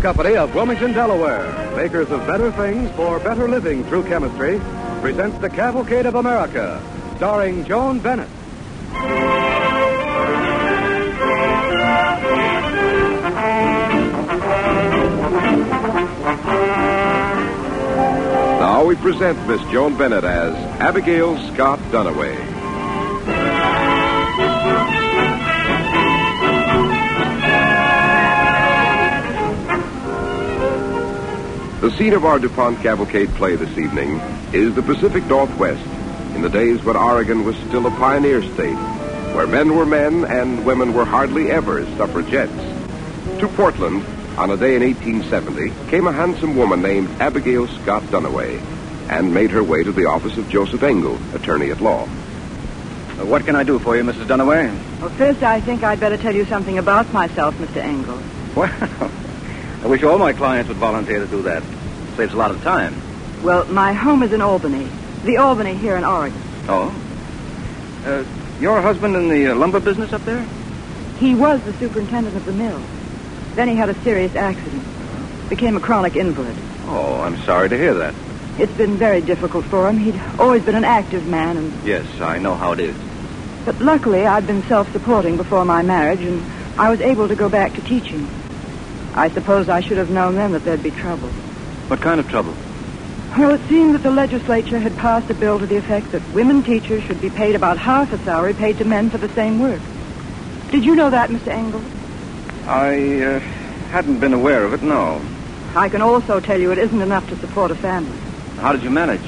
Company of Wilmington, Delaware, makers of better things for better living through chemistry, presents The Cavalcade of America, starring Joan Bennett. Now we present Miss Joan Bennett as Abigail Scott Duniway. The scene of our DuPont Cavalcade play this evening is the Pacific Northwest, in the days when Oregon was still a pioneer state, where men were men and women were hardly ever suffragettes. To Portland, on a day in 1870, came a handsome woman named Abigail Scott Duniway and made her way to the office of Joseph Engel, attorney at law. Uh, What can I do for you, Mrs. Duniway? Well, first, I think I'd better tell you something about myself, Mr. Engel. Well, I wish all my clients would volunteer to do that. Saves a lot of time. Well, my home is in Albany. The Albany here in Oregon. Oh? Uh, your husband in the uh, lumber business up there? He was the superintendent of the mill. Then he had a serious accident. Became a chronic invalid. Oh, I'm sorry to hear that. It's been very difficult for him. He'd always been an active man, and Yes, I know how it is. but luckily I'd been self-supporting before my marriage, and I was able to go back to teaching. I suppose I should have known then that there'd be trouble. What kind of trouble? Well, it seemed that the legislature had passed a bill to the effect that women teachers should be paid about half a salary paid to men for the same work. Did you know that, Mr. Engel? I uh, hadn't been aware of it, no. I can also tell you it isn't enough to support a family. How did you manage?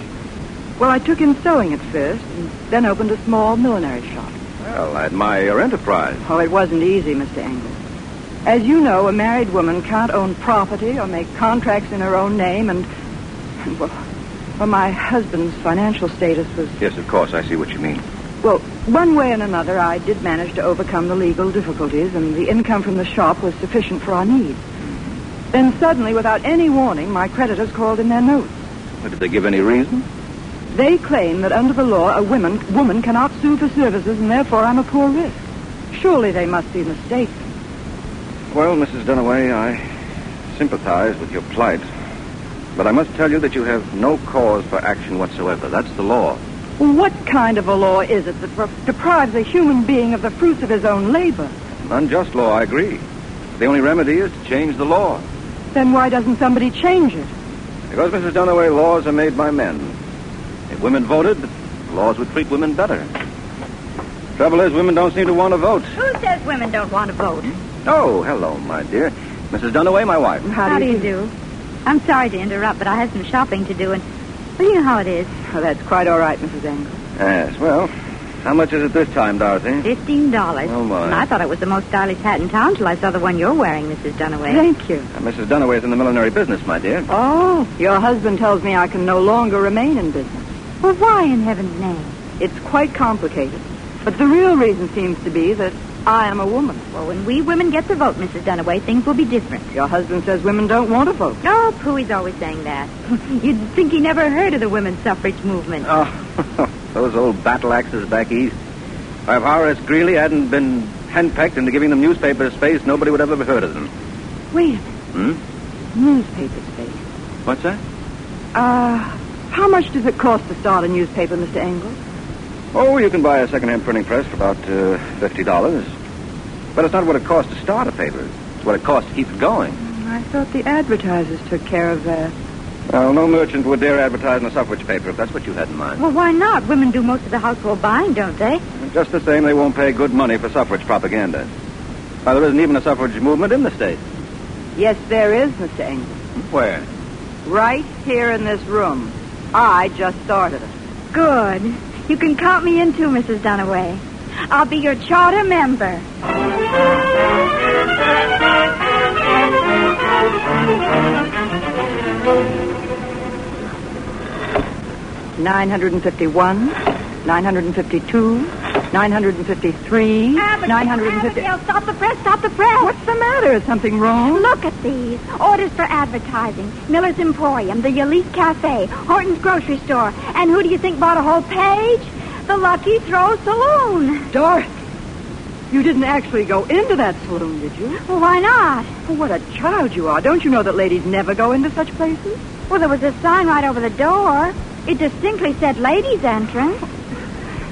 Well, I took in sewing at first, and then opened a small millinery shop. Well, I admire your enterprise. Oh, it wasn't easy, Mr. Engel. As you know, a married woman can't own property or make contracts in her own name, and, and well, well, my husband's financial status was Yes, of course, I see what you mean. Well, one way and another, I did manage to overcome the legal difficulties, and the income from the shop was sufficient for our needs. Then suddenly, without any warning, my creditors called in their notes. But did they give any reason? They claim that under the law, a woman, woman cannot sue for services, and therefore I'm a poor risk. Surely they must be mistaken. Well, Mrs. Duniway, I sympathize with your plight. But I must tell you that you have no cause for action whatsoever. That's the law. What kind of a law is it that deprives a human being of the fruits of his own labor? An unjust law, I agree. The only remedy is to change the law. Then why doesn't somebody change it? Because, Mrs. Duniway, laws are made by men. If women voted, laws would treat women better. Trouble is, women don't seem to want to vote. Who says women don't want to vote? Hmm? Oh, hello, my dear. Mrs. Duniway, my wife. How, do you do? I'm sorry to interrupt, but I have some shopping to do, and well, you know how it is. Oh, that's quite all right, Mrs. Engel. Yes, well, how much is it this time, Dorothy? Fifteen dollars. Oh, my. And I thought it was the most stylish hat in town till I saw the one you're wearing, Mrs. Duniway. Thank you. Uh, Mrs. Duniway's in the millinery business, my dear. Oh, your husband tells me I can no longer remain in business. Well, why in heaven's name? It's quite complicated. But the real reason seems to be that I am a woman. Well, when we women get the vote, Mrs. Duniway, things will be different. Your husband says women don't want to vote. Oh, Pooey's always saying that. You'd think he never heard of the women's suffrage movement. Oh, those old battle axes back east. If Horace Greeley hadn't been henpecked into giving them newspaper space, nobody would ever have heard of them. Wait a minute. Hmm? Newspaper space. What's that? Uh, how much does it cost to start a newspaper, Mr. Engel? Oh, you can buy a second-hand printing press for about uh, $50. But it's not what it costs to start a paper. It's what it costs to keep it going. I thought the advertisers took care of that. Well, no merchant would dare advertise in a suffrage paper if that's what you had in mind. Well, why not? Women do most of the household buying, don't they? Just the same, they won't pay good money for suffrage propaganda. Why, there isn't even a suffrage movement in the state. Yes, there is, Mr. Engel. Where? Right here in this room. I just started it. Good. You can count me in too, Mrs. Duniway. I'll be your charter member. Nine hundred and fifty-one, nine hundred and fifty-two, nine hundred and fifty-three, nine hundred and fifty. Stop the press, stop the press. What's the matter? Is something wrong? Look at these. Orders for advertising. Miller's Emporium, the Elite Cafe, Horton's Grocery Store. And who do you think bought a whole page? The Lucky Throw Saloon. Dorothy, you didn't actually go into that saloon, did you? Well, why not? Oh, what a child you are. Don't you know that ladies never go into such places? Well, there was a sign right over the door. It distinctly said ladies' entrance.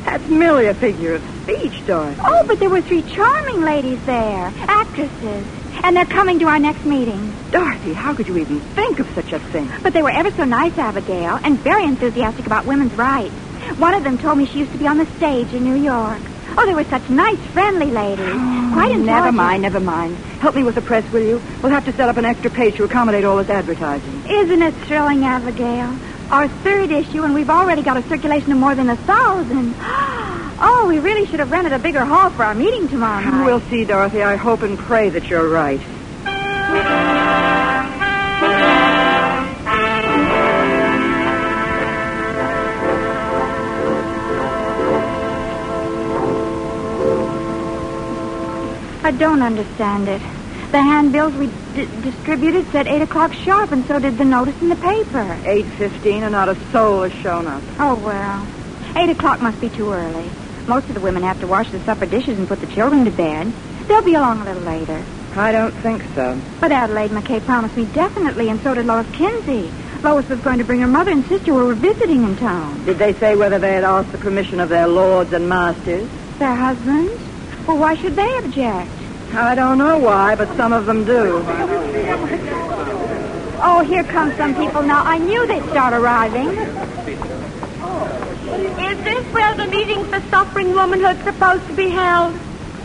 That's merely a figure of speech, Dorothy. Oh, but there were three charming ladies there, actresses. And they're coming to our next meeting. Dorothy, how could you even think of such a thing? But they were ever so nice, Abigail, and very enthusiastic about women's rights. One of them told me she used to be on the stage in New York. Oh, they were such nice, friendly ladies. Quite intelligent. Never mind, never mind. Help me with the press, will you? We'll have to set up an extra page to accommodate all this advertising. Isn't it thrilling, Abigail? Our third issue, and we've already got a circulation of more than a thousand. Oh, we really should have rented a bigger hall for our meeting tomorrow night. We'll see, Dorothy. I hope and pray that you're right. I don't understand it. The handbills we d- distributed said 8 o'clock sharp, and so did the notice in the paper. 8.15 and not a soul has shown up. Oh, well. 8 o'clock must be too early. Most of the women have to wash the supper dishes and put the children to bed. They'll be along a little later. I don't think so. But Adelaide McKay promised me definitely, and so did Lois Kinsey. Lois was going to bring her mother and sister who were visiting in town. Did they say whether they had asked the permission of their lords and masters? Their husbands? Well, why should they object? I don't know why, but some of them do. Oh, here come some people now. I knew they'd start arriving. Is this where the meeting for suffering womanhood's supposed to be held?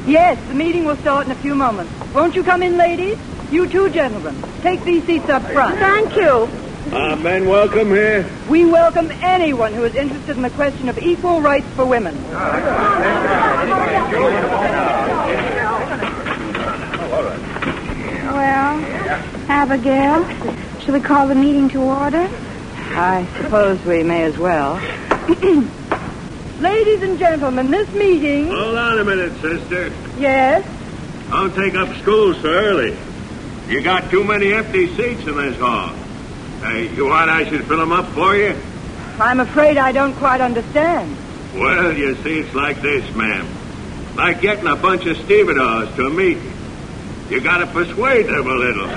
Yes, the meeting will start in a few moments. Won't you come in, ladies? You too, gentlemen. Take these seats up front. Thank you. Uh, men, welcome here. We welcome anyone who is interested in the question of equal rights for women. Well, Abigail, shall we call the meeting to order? I suppose we may as well. Ladies and gentlemen, this meeting. Hold on a minute, sister. Yes? Don't take up school so early. You got too many empty seats in this hall. Hey, you want I should fill them up for you? I'm afraid I don't quite understand. Well, you see, it's like this, ma'am. Like getting a bunch of stevedores to a meeting. You gotta persuade them a little.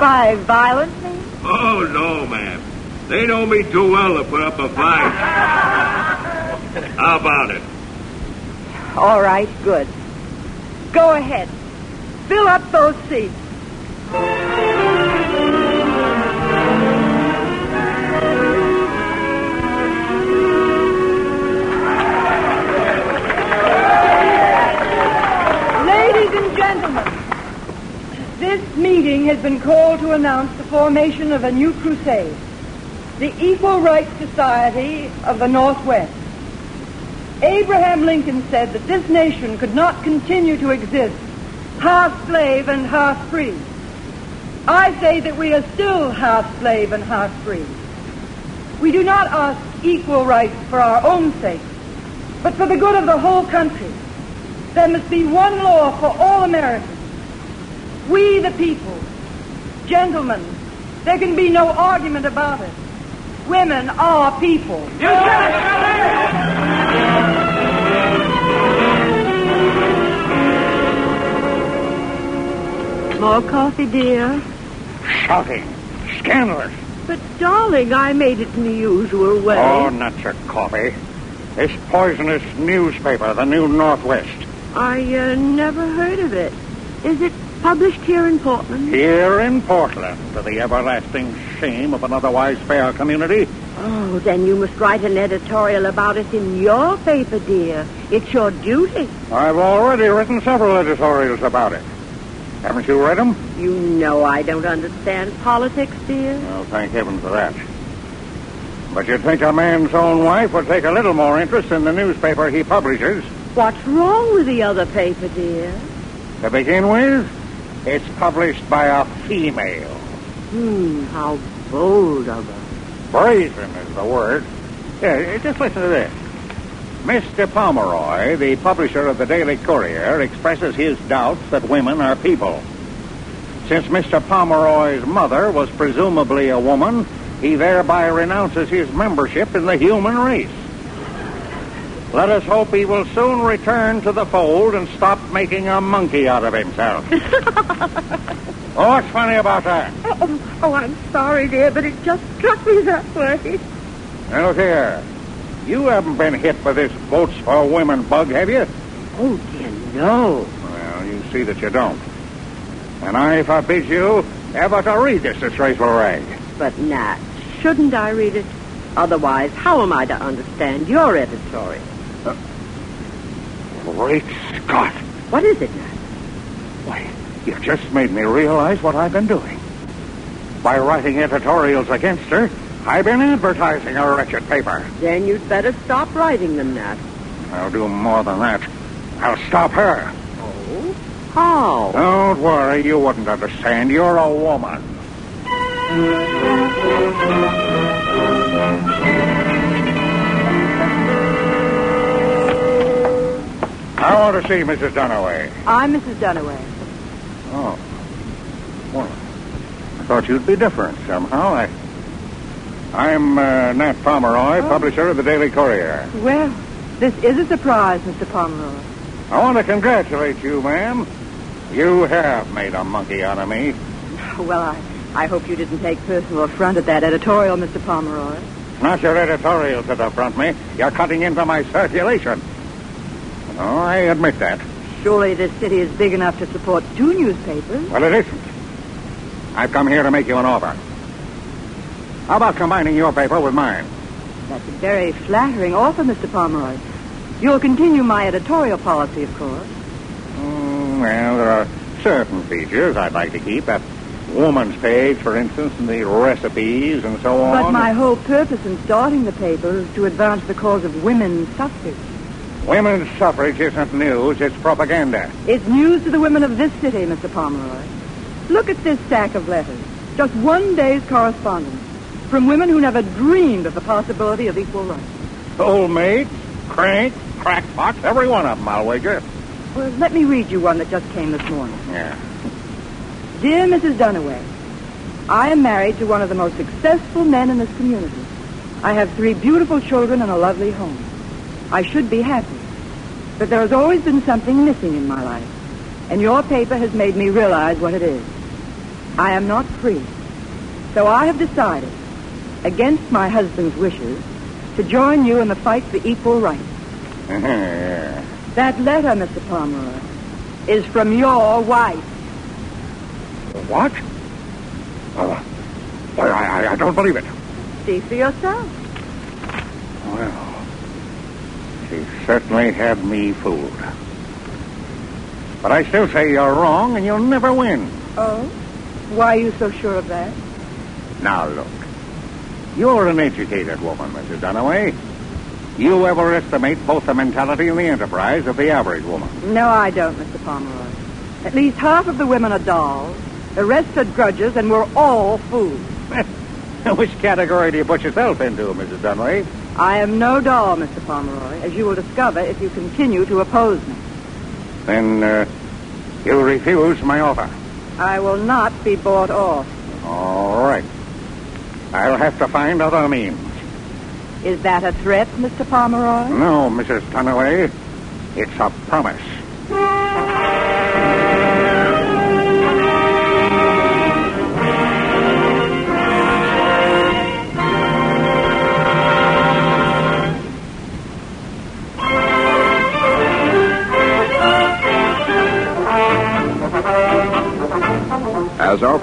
By violence, mean? Oh, no, ma'am. They know me too well to put up a fight. How about it? All right, good. Go ahead. Fill up those seats. Has been called to announce the formation of a new crusade, the Equal Rights Society of the Northwest. Abraham Lincoln said that this nation could not continue to exist half slave and half free. I say that we are still half slave and half free. We do not ask equal rights for our own sake, but for the good of the whole country. There must be one law for all Americans. We the people. Gentlemen, there can be no argument about it. Women are people. More coffee, dear? Shouting. Scandalous. But, darling, I made it in the usual way. Oh, not your coffee. This poisonous newspaper, the New Northwest. I uh, never heard of it. Is it published here in Portland? Here in Portland, to the everlasting shame of an otherwise fair community. Oh, then you must write an editorial about it in your paper, dear. It's your duty. I've already written several editorials about it. Haven't you read them? You know I don't understand politics, dear. Well, thank heaven for that. But you'd think a man's own wife would take a little more interest in the newspaper he publishes. What's wrong with the other paper, dear? To begin with, it's published by a female. Hmm, how bold of her. Brazen is the word. Yeah, just listen to this. Mr. Pomeroy, the publisher of the Daily Courier, expresses his doubts that women are people. Since Mr. Pomeroy's mother was presumably a woman, he thereby renounces his membership in the human race. Let us hope he will soon return to the fold and stop making a monkey out of himself. oh, what's funny about that? Oh, oh, oh, I'm sorry, dear, but it just struck me that way. Now, look here. You haven't been hit by this votes for women bug, have you? Oh, dear, no. Well, you see that you don't. And I forbid you ever to read this disgraceful rag. But, Nat, shouldn't I read it? Otherwise, how am I to understand your editorial? Great Scott. What is it, Nat? Why, you've just made me realize what I've been doing. By writing editorials against her, I've been advertising a wretched paper. Then you'd better stop writing them, Nat. I'll do more than that. I'll stop her. Oh? How? Don't worry, you wouldn't understand. You're a woman. I want to see Mrs. Duniway. I'm Mrs. Duniway. Oh. Well, I thought you'd be different somehow. I, I'm uh, Nat Pomeroy, publisher of the Daily Courier. Well, this is a surprise, Mr. Pomeroy. I want to congratulate you, ma'am. You have made a monkey out of me. Well, I, I hope you didn't take personal affront at that editorial, Mr. Pomeroy. Not your editorials that affront me. You're cutting into my circulation. Oh, I admit that. Surely this city is big enough to support two newspapers. Well, it isn't. I've come here to make you an offer. How about combining your paper with mine? That's a very flattering offer, Mr. Pomeroy. You'll continue my editorial policy, of course. Mm, well, there are certain features I'd like to keep. That woman's page, for instance, and the recipes and so on. But my whole purpose in starting the paper is to advance the cause of women's suffrage. Women's suffrage isn't news, it's propaganda. It's news to the women of this city, Mr. Pomeroy. Look at this stack of letters. Just one day's correspondence from women who never dreamed of the possibility of equal rights. Old maids, cranks, crackpots, every one of them, I'll wager. Well, let me read you one that just came this morning. Yeah. Dear Mrs. Duniway, I am married to one of the most successful men in this community. I have three beautiful children and a lovely home. I should be happy. But there has always been something missing in my life. And your paper has made me realize what it is. I am not free. So I have decided, against my husband's wishes, to join you in the fight for equal rights. That letter, Mr. Pomeroy, is from your wife. What? Boy, I, I, I don't believe it. See for yourself. Well, she certainly had me fooled. But I still say you're wrong and you'll never win. Oh? Why are you so sure of that? Now, look. You're an educated woman, Mrs. Duniway. You overestimate both the mentality and the enterprise of the average woman. No, I don't, Mr. Pomeroy. At least half of the women are dolls. The rest are grudges, and we're all fools. Which category do you put yourself into, Mrs. Duniway? I am no doll, Mr. Pomeroy, as you will discover if you continue to oppose me. Then, uh, you refuse my offer. I will not be bought off. All right. I'll have to find other means. Is that a threat, Mr. Pomeroy? No, Mrs. Duniway. It's a promise.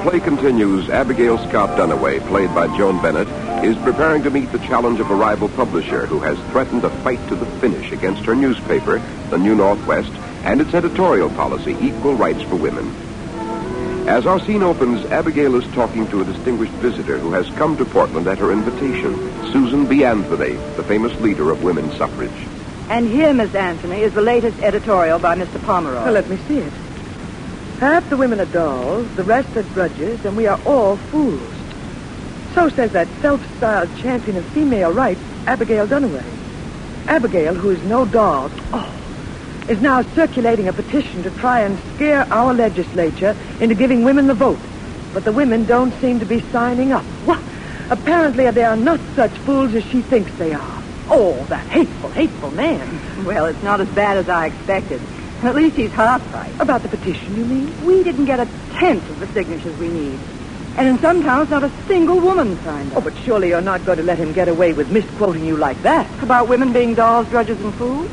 Play continues, Abigail Scott Duniway, played by Joan Bennett, is preparing to meet the challenge of a rival publisher who has threatened a fight to the finish against her newspaper, The New Northwest, and its editorial policy, Equal Rights for Women. As our scene opens, Abigail is talking to a distinguished visitor who has come to Portland at her invitation, Susan B. Anthony, the famous leader of women's suffrage. And here, Miss Anthony, is the latest editorial by Mr. Pomeroy. Well, let me see it. Half the women are dolls, the rest are drudges, and we are all fools. So says that self-styled champion of female rights, Abigail Duniway. Abigail, who is no doll, oh, is now circulating a petition to try and scare our legislature into giving women the vote. But the women don't seem to be signing up. What? Apparently they are not such fools as she thinks they are. Oh, that hateful, hateful man. Well, it's not as bad as I expected. At least he's half right. About the petition, you mean? We didn't get a tenth of the signatures we need. And in some towns, not a single woman signed up. Oh, but surely you're not going to let him get away with misquoting you like that. About women being dolls, drudges, and fools?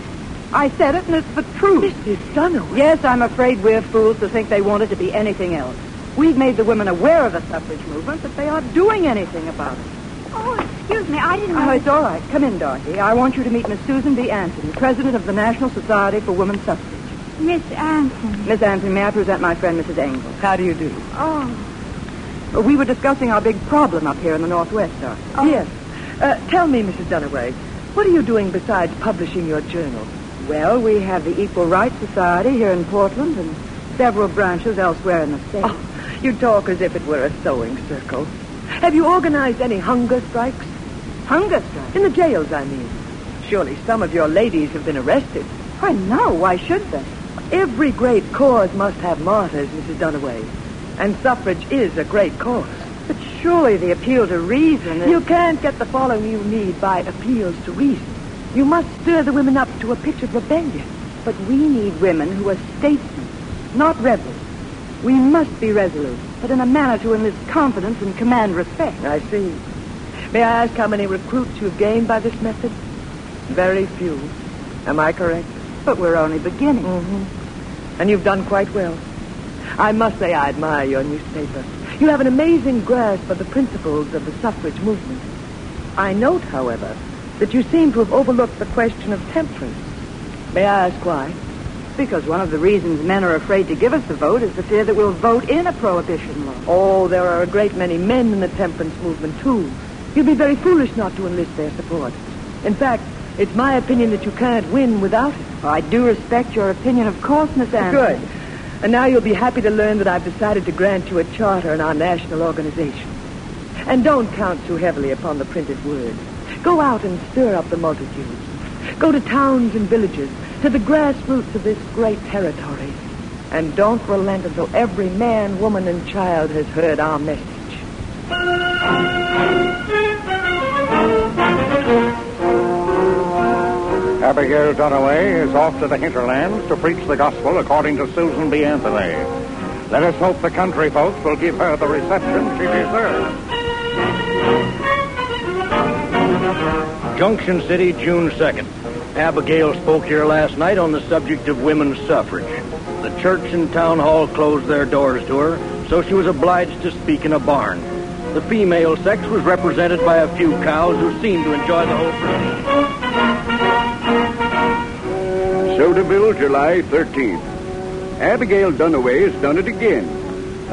I said it, and it's the truth. Mrs. Duniway. Yes, I'm afraid we're fools to think they want it to be anything else. We've made the women aware of the suffrage movement, but they aren't doing anything about it. Oh, excuse me. I didn't oh, know. Oh, it's all right. Come in, Dorothy. I want you to meet Miss Susan B. Anthony, president of the National Society for Women's Suffrage. Miss Anthony. Miss Anthony, may I present my friend, Mrs. Engel? How do you do? Oh. We were discussing our big problem up here in the Northwest, sir. Oh. Yes. Uh, tell me, Mrs. Duniway, what are you doing besides publishing your journal? Well, we have the Equal Rights Society here in Portland and several branches elsewhere in the state. Oh, you talk as if it were a sewing circle. Have you organized any hunger strikes? Hunger strikes? In the jails, I mean. Surely some of your ladies have been arrested. Why, no. Why should they? Every great cause must have martyrs, Mrs. Duniway. And suffrage is a great cause. But surely the appeal to reason is... You can't get the following you need by appeals to reason. You must stir the women up to a pitch of rebellion. But we need women who are statesmen, not rebels. We must be resolute, but in a manner to enlist confidence and command respect. I see. May I ask how many recruits you've gained by this method? Very few. Am I correct? But we're only beginning. Mm-hmm. And you've done quite well. I must say I admire your newspaper. You have an amazing grasp of the principles of the suffrage movement. I note, however, that you seem to have overlooked the question of temperance. May I ask why? Because one of the reasons men are afraid to give us the vote is the fear that we'll vote in a prohibition law. Oh, there are a great many men in the temperance movement, too. You'd be very foolish not to enlist their support. In fact, it's my opinion that you can't win without it. I do respect your opinion, of course, Miss Anthony. Good. And now you'll be happy to learn that I've decided to grant you a charter in our national organization. And don't count too heavily upon the printed word. Go out and stir up the multitudes. Go to towns and villages, to the grassroots of this great territory. And don't relent until every man, woman, and child has heard our message. Abigail Duniway is off to the hinterlands to preach the gospel according to Susan B. Anthony. Let us hope the country folks will give her the reception she deserves. Junction City, June 2nd. Abigail spoke here last night on the subject of women's suffrage. The church and town hall closed their doors to her, so she was obliged to speak in a barn. The female sex was represented by a few cows who seemed to enjoy the whole proceeding. Soda July 13th. Abigail Duniway has done it again.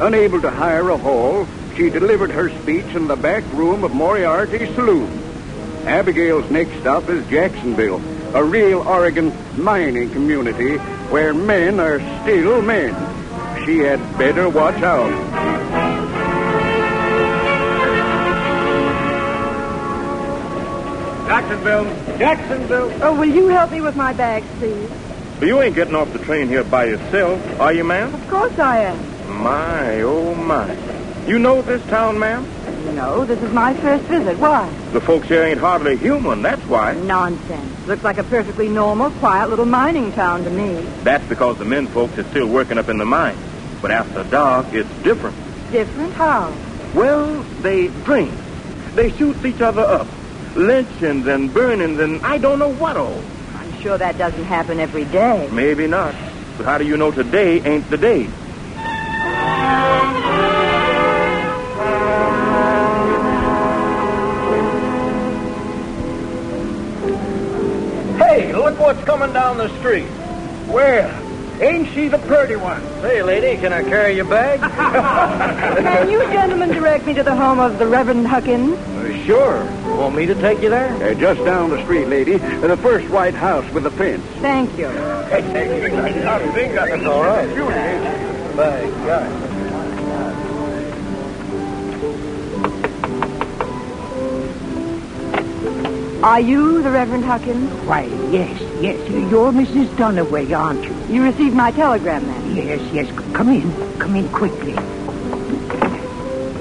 Unable to hire a hall, she delivered her speech in the back room of Moriarty's saloon. Abigail's next stop is Jacksonville, a real Oregon mining community where men are still men. She had better watch out. Jacksonville. Jacksonville. Oh, will you help me with my bags, please? But you ain't getting off the train here by yourself, are you, ma'am? Of course I am. My, oh, my. You know this town, ma'am? No, this is my first visit. Why? The folks here ain't hardly human, that's why. Nonsense. Looks like a perfectly normal, quiet little mining town to me. That's because the men folks are still working up in the mine. But after dark, it's different. Different? How? Well, they drink. They shoot each other up. Lynchings and burnings and I don't know what all. I'm sure that doesn't happen every day. Maybe not. But how do you know today ain't the day? Hey, look what's coming down the street. Where? Ain't she the pretty one? Say, lady, can I carry your bag? Can you gentlemen direct me to the home of the Reverend Huckins? Uh, sure. Want me to take you there? Uh, just down the street, lady. Uh, the first white house with the fence. Thank you. I think That's all right. By God. My God. Are you the Reverend Huckins? Why, yes, yes. You're Mrs. Duniway, aren't you? You received my telegram then? Yes, yes. Come in. Come in quickly.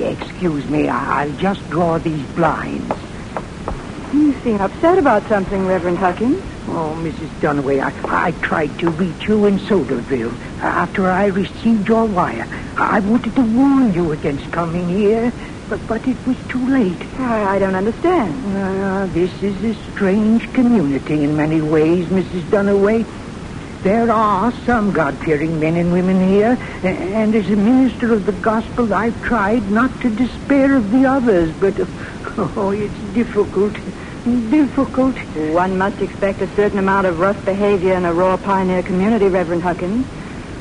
Excuse me, I'll just draw these blinds. You seem upset about something, Reverend Huckins. Oh, Mrs. Duniway, I, I tried to reach you in Soderville after I received your wire. I wanted to warn you against coming here, but, but it was too late. I, I don't understand. Uh, this is a strange community in many ways, Mrs. Duniway. There are some God-fearing men and women here, and as a minister of the gospel, I've tried not to despair of the others, but, oh, it's difficult, difficult. One must expect a certain amount of rough behavior in a raw pioneer community, Reverend Huckins.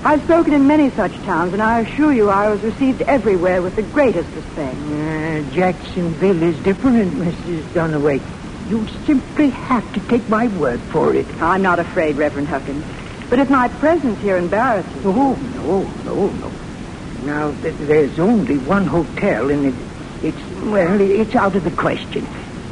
I've spoken in many such towns, and I assure you I was received everywhere with the greatest respect. Uh, Jacksonville is different, Mrs. Duniway. You simply have to take my word for it. I'm not afraid, Reverend Huckins. But if my presence here embarrasses you... Oh, no, no, no. Now, th- there's only one hotel, and it, it's, well, it's out of the question.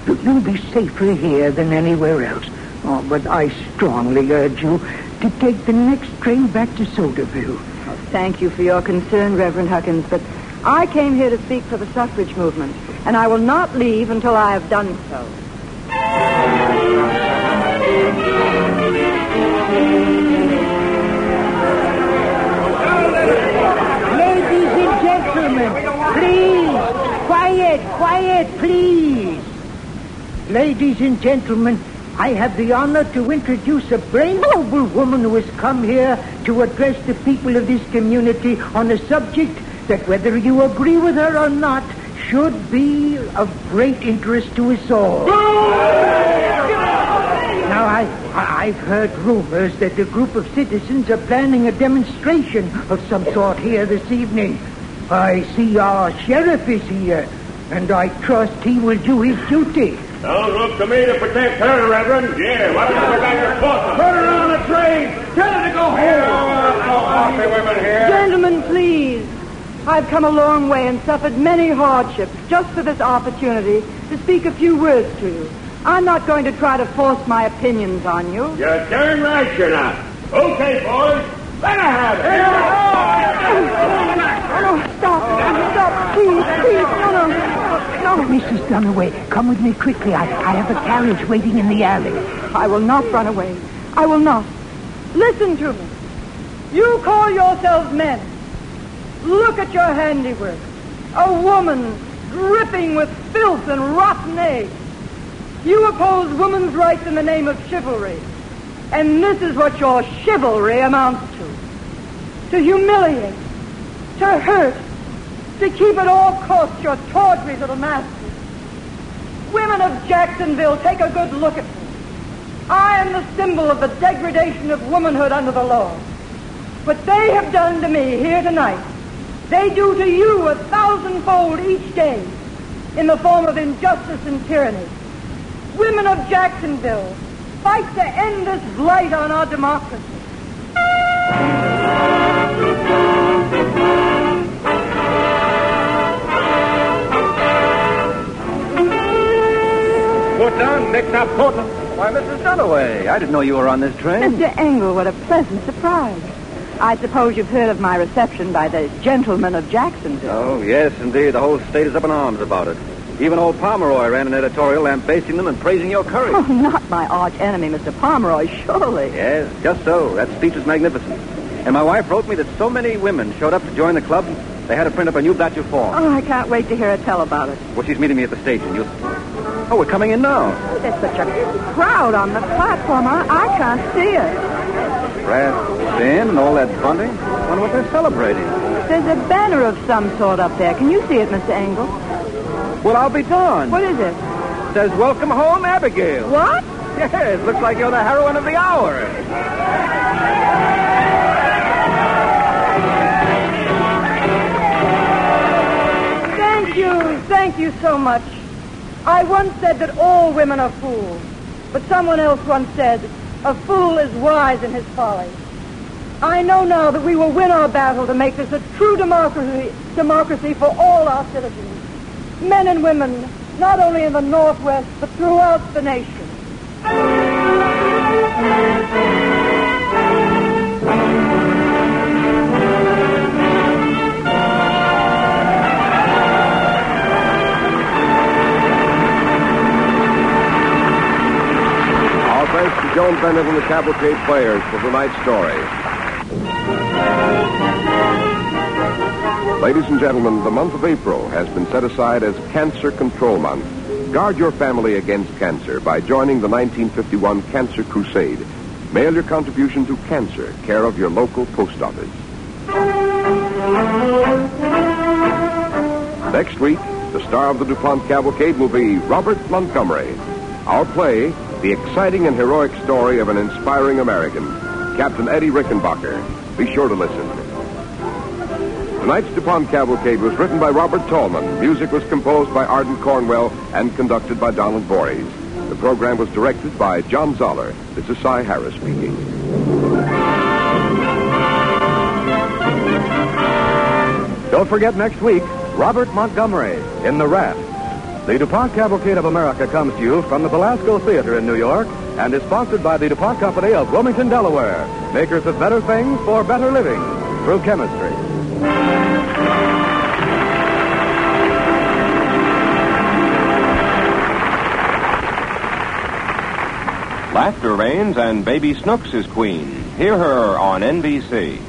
You- You'll be safer here than anywhere else. Oh, but I strongly urge you to take the next train back to Soderville. Oh, thank you for your concern, Reverend Huckins, but I came here to speak for the suffrage movement, and I will not leave until I have done so. Ladies and gentlemen, please, quiet, quiet, please. Ladies and gentlemen, I have the honor to introduce a brave noble woman who has come here to address the people of this community on a subject that, whether you agree with her or not, should be of great interest to us all. Now, I, I've heard rumors that a group of citizens are planning a demonstration of some sort here this evening. I see our sheriff is here, and I trust he will do his duty. Don't look to me to protect her, Reverend. Yeah, why don't you go back to court? Put her on the train. Tell her to go home. Coffee women here. Gentlemen, please. I've come a long way and suffered many hardships just for this opportunity to speak a few words to you. I'm not going to try to force my opinions on you. You're darn right you're not. Okay, boys. Let her have it. Oh, no, stop. Stop, please, please. No. Mrs. Duniway, come with me quickly. I, I have a carriage waiting in the alley. I will not run away. I will not. Listen to me. You call yourselves men. Look at your handiwork. A woman dripping with filth and rotten eggs. You oppose woman's rights in the name of chivalry. And this is what your chivalry amounts to. To humiliate. To hurt. To keep at all costs your tawdry little masters. Women of Jacksonville, take a good look at me. I am the symbol of the degradation of womanhood under the law. What they have done to me here tonight, they do to you a thousandfold each day in the form of injustice and tyranny. Women of Jacksonville, fight to end this blight on our democracy. Put down, mix up, put. Why, Mrs. Duniway, I didn't know you were on this train. Mr. Engel, what a pleasant surprise. I suppose you've heard of my reception by the gentlemen of Jacksonville. Oh, yes, indeed. The whole state is up in arms about it. Even old Pomeroy ran an editorial lambasting them and praising your courage. Oh, not my arch enemy, Mr. Pomeroy, surely. Yes, just so. That speech was magnificent. And my wife wrote me that so many women showed up to join the club, they had to print up a new batch of forms. Oh, I can't wait to hear her tell about it. Well, she's meeting me at the station. You... Oh, we're coming in now. There's such a crowd on the platform, I, I can't see it. Brass band and all that bunting. Wonder what they're celebrating. There's a banner of some sort up there. Can you see it, Mr. Engel? Well, I'll be darned. What is it? says, Welcome home, Abigail. What? Yes, looks like you're the heroine of the hour. You, thank you so much. I once said that all women are fools, but someone else once said, a fool is wise in his folly. I know now that we will win our battle to make this a true democracy, democracy for all our citizens, men and women, not only in the Northwest, but throughout the nation. Joan Bennett and the Cavalcade Players for tonight's story. Ladies and gentlemen, the month of April has been set aside as Cancer Control Month. Guard your family against cancer by joining the 1951 Cancer Crusade. Mail your contribution to Cancer, care of your local post office. Next week, the star of the DuPont Cavalcade will be Robert Montgomery. Our play, the exciting and heroic story of an inspiring American, Captain Eddie Rickenbacker. Be sure to listen. Tonight's DuPont Cavalcade was written by Robert Tallman. Music was composed by Ardon Cornwell and conducted by Donald Voorhees. The program was directed by John Zoller. This is Cy Harrice speaking. Don't forget next week, Robert Montgomery in The Raft. The DuPont Cavalcade of America comes to you from the Belasco Theater in New York and is sponsored by the DuPont Company of Wilmington, Delaware, makers of better things for better living through chemistry. Laughter reigns and Baby Snooks is queen. Hear her on NBC.